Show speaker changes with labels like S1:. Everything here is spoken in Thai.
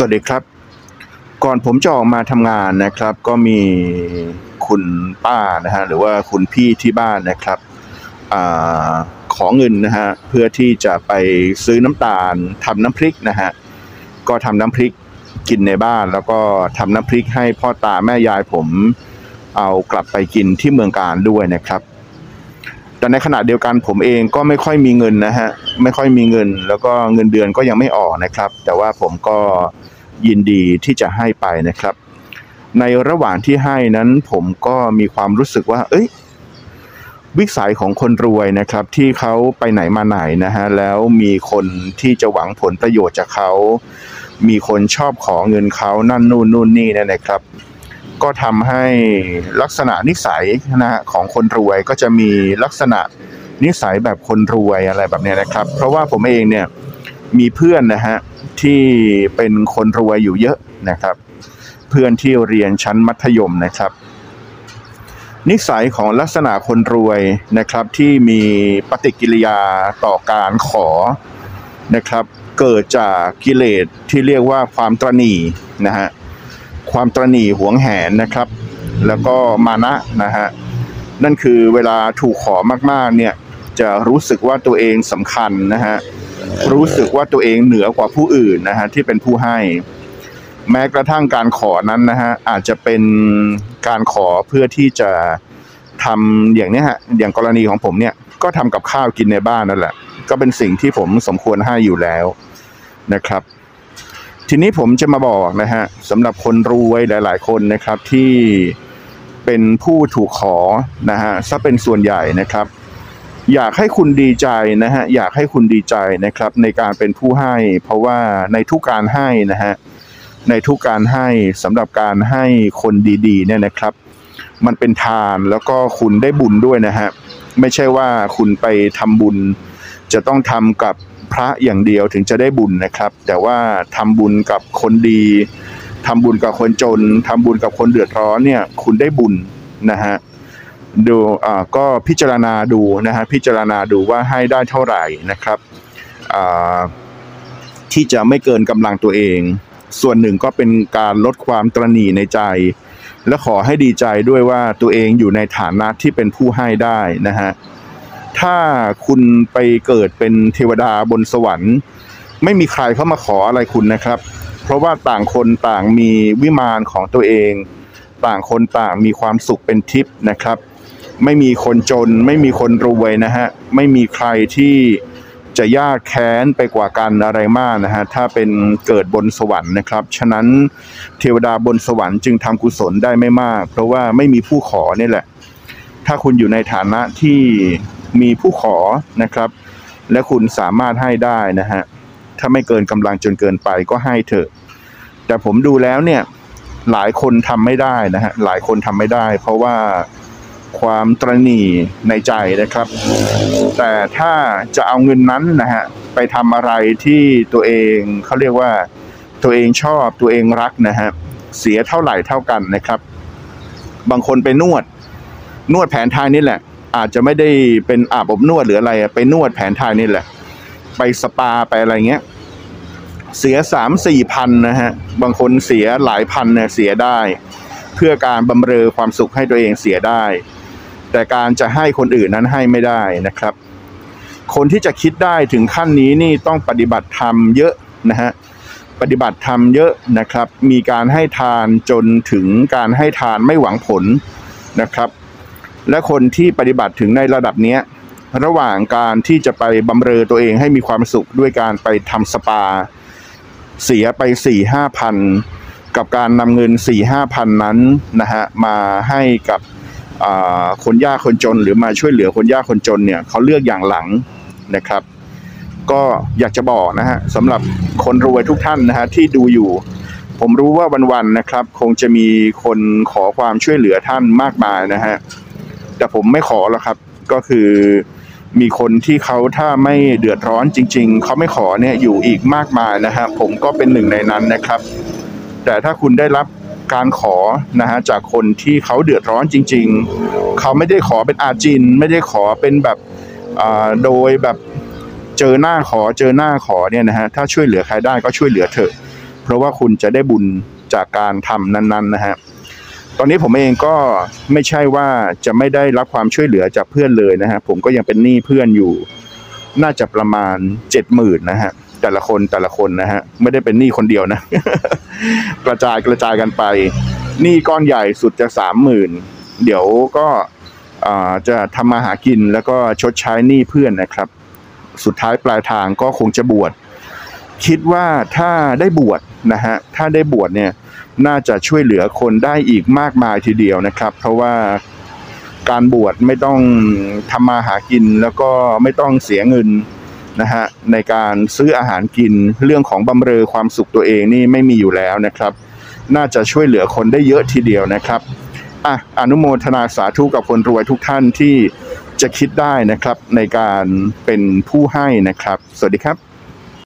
S1: สวัสดีครับ ก่อนผมจะออกมาทำงานนะครับ ก็มีคุณป้านะฮะหรือว่าคุณพี่ที่บ้านนะครับอขอเงินนะฮะเพื่อที่จะไปซื้อน้ำตาลทำน้ำพริกนะฮะก็ทำน้ำพริกกินในบ้าน แล้วก็ทำน้ำพริกให้พ่อตาแม่ยายผมเอากลับไปกินที่เมืองการด้วยนะครับ แต่ในขณะเดียวกันผมเองก็ไม่ค่อยมีเงินนะฮะไม่ค่อยมีเงิน แล้วก็เงินเดือนก็ยังไม่ออกนะครับ แต่ว่าผมก็ยินดีที่จะให้ไปนะครับ ในระหว่างที่ให้นั้นผมก็มีความรู้สึกว่า เอ้ยวิสัยของคนรวยนะครับ ที่เขาไปไหนมาไหนนะฮะแล้วมีคนที่จะหวังผลประโยชน์จากเขา มีคนชอบขอเงินเขานั่นนู่นนู่นนี่เนนะครับ ก็ทำให้ลักษณะนิสัยนะฮะของคนรวยก็จะมีลักษณะนิสัยแบบคนรวยอะไรแบบนี้นะครับ เพราะว่าผมเองเนี่ยมีเพื่อนนะฮะที่เป็นคนรวยอยู่เยอะนะครับ เพื่อนที่เรียนชั้นมัธยมนะครับ นิสัยของลักษณะคนรวยนะครับที่มีปฏิกิริยาต่อการขอนะครับ เกิดจากกิเลสที่เรียกว่าความตรณีนะฮะ ความตรณีหวงแหนนะครับ แล้วก็มานะนะฮะนั่นคือเวลาถูกขอมากๆเนี่ยจะรู้สึกว่าตัวเองสำคัญนะฮะรู้สึกว่าตัวเองเหนือกว่าผู้อื่นนะฮะที่เป็นผู้ให้ แม้กระทั่งการขอนั้นนะฮะอาจจะเป็นการขอเพื่อที่จะทำอย่างเนี้ยฮะอย่างกรณีของผมเนี่ยก็ทำกับข้าวกินในบ้านนั่นแหละ ก็เป็นสิ่งที่ผมสมควรให้อยู่แล้วนะครับ ทีนี้ผมจะมาบอกนะฮะสำหรับคนรวยหลาย ๆ คนนะครับที่เป็นผู้ถูกขอนะฮะซะเป็นส่วนใหญ่นะครับ อยากให้คุณดีใจนะฮะอยากให้คุณดีใจนะครับ ในการเป็นผู้ให้ เพราะว่าในทุกการให้นะฮะในทุกการให้สำหรับการให้คนดีๆ เนี่ยนะครับ มันเป็นทานแล้วก็คุณได้บุญด้วยนะฮะไม่ใช่ว่าคุณไปทำบุญจะต้องทำกับ พระอย่างเดียวถึงจะได้บุญนะครับ แต่ว่าทำบุญกับคนดีทำบุญกับคนจนทำบุญกับคนเดือดร้อนเนี่ยคุณได้บุญนะฮะดูอ่าก็พิจารณาดูนะฮะพิจารณาดูว่าให้ได้เท่าไหร่นะครับอ่าที่จะไม่เกินกำลังตัวเอง ส่วนหนึ่งก็เป็นการลดความตรณีในใจ และขอให้ดีใจด้วยว่าตัวเองอยู่ในฐานะที่เป็นผู้ให้ได้นะฮะ ถ้าคุณไปเกิดเป็นเทวดาบนสวรรค์ ไม่มีใครเข้ามาขออะไรคุณนะครับ เพราะว่าต่างคนต่างมีวิมานของตัวเอง ต่างคนต่างมีความสุขเป็นทิพย์นะครับ ไม่มีคนจน ไม่มีคนรวยนะฮะไม่มีใครที่จะยากแค้นไปกว่ากันอะไรมากนะฮะถ้าเป็นเกิดบนสวรรค์นะครับ ฉะนั้นเทวดาบนสวรรค์จึงทำกุศลได้ไม่มาก เพราะว่าไม่มีผู้ขอนี่แหละ ถ้าคุณอยู่ในฐานะที่มีผู้ขอนะครับ และคุณสามารถให้ได้นะฮะถ้าไม่เกินกำลังจนเกินไปก็ให้เถอะ แต่ผมดูแล้วเนี่ยหลายคนทำไม่ได้นะฮะหลายคนทำไม่ได้ เพราะว่าความตรณีในใจนะครับ แต่ถ้าจะเอาเงินนั้นนะฮะไปทำอะไรที่ตัวเองเขาเรียกว่าตัวเองชอบตัวเองรักนะฮะเสียเท่าไหร่เท่ากันนะครับ บางคนไปนวด นวดแผนไทยนี่แหละ อาจจะไม่ได้เป็นอาบอบนวดหรืออะไรไปนวดแผนไทยนี่แหละ ไปสปาไปอะไรเงี้ย เสียสามสี่พันนะฮะ บางคนเสียหลายพันเนี่ยเสียได้ เพื่อการบำเรอความสุขให้ตัวเองเสียได้ แต่การจะให้คนอื่นนั้นให้ไม่ได้นะครับ คนที่จะคิดได้ถึงขั้นนี้นี่ต้องปฏิบัติธรรมเยอะนะฮะปฏิบัติธรรมเยอะนะครับ มีการให้ทานจนถึงการให้ทานไม่หวังผลนะครับ และคนที่ปฏิบัติถึงในระดับนี้ระหว่างการที่จะไปบำเรอตัวเองให้มีความสุขด้วยการไปทำสปา เสียไปสี่ห้าพันกับการนำเงินสี่ห้าพันนั้นนะฮะมาให้กับคนยากคนจนหรือมาช่วยเหลือคนยากคนจนเนี่ยเขาเลือกอย่างหลังนะครับ ก็อยากจะบอกนะฮะสำหรับคนรวยทุกท่านนะฮะที่ดูอยู่ ผมรู้ว่าวันๆนะครับ คงจะมีคนขอความช่วยเหลือท่านมากมายนะฮะ แต่ผมไม่ขอหรอกครับ ก็คือมีคนที่เขาถ้าไม่เดือดร้อนจริง ๆ เขาไม่ขอเนี่ยอยู่อีกมากมายนะฮะผมก็เป็นหนึ่งในนั้นนะครับ แต่ถ้าคุณได้รับการขอนะฮะจากคนที่เขาเดือดร้อนจริง ๆ เขาไม่ได้ขอเป็นอาจิน ไม่ได้ขอเป็นแบบอ่าโดยแบบเจอหน้าขอเจอหน้าขอเนี่ยนะฮะถ้าช่วยเหลือใครได้ก็ช่วยเหลือเถอะ เพราะว่าคุณจะได้บุญจากการทำนั้นๆนะฮะ ตอนนี้ผมเองก็ไม่ใช่ว่าจะไม่ได้รับความช่วยเหลือจากเพื่อนเลยนะฮะผมก็ยังเป็นหนี้เพื่อนอยู่ น่าจะประมาณเจ็ดหมื่นนะฮะแต่ละคนแต่ละคนนะฮะไม่ได้เป็นหนี้คนเดียวนะ กระจายกระจายกันไปหนี้ก้อนใหญ่สุดจะสามหมื่นเดี๋ยวก็จะทำมาหากินแล้วก็ชดใช้หนี้เพื่อนนะครับ สุดท้ายปลายทางก็คงจะบวชคิดว่าถ้าได้บวชนะฮะถ้าได้บวชเนี่ย น่าจะช่วยเหลือคนได้อีกมากมายทีเดียวนะครับ เพราะว่าการบวชไม่ต้องทำมาหากินแล้วก็ไม่ต้องเสียเงินนะฮะในการซื้ออาหารกินเรื่องของบำเรอความสุขตัวเองนี่ไม่มีอยู่แล้วนะครับ น่าจะช่วยเหลือคนได้เยอะทีเดียวนะครับอะอนุโมทนาสาธุกับคนรวยทุกท่านที่จะคิดได้นะครับในการเป็นผู้ให้นะครับ สวัสดีครับ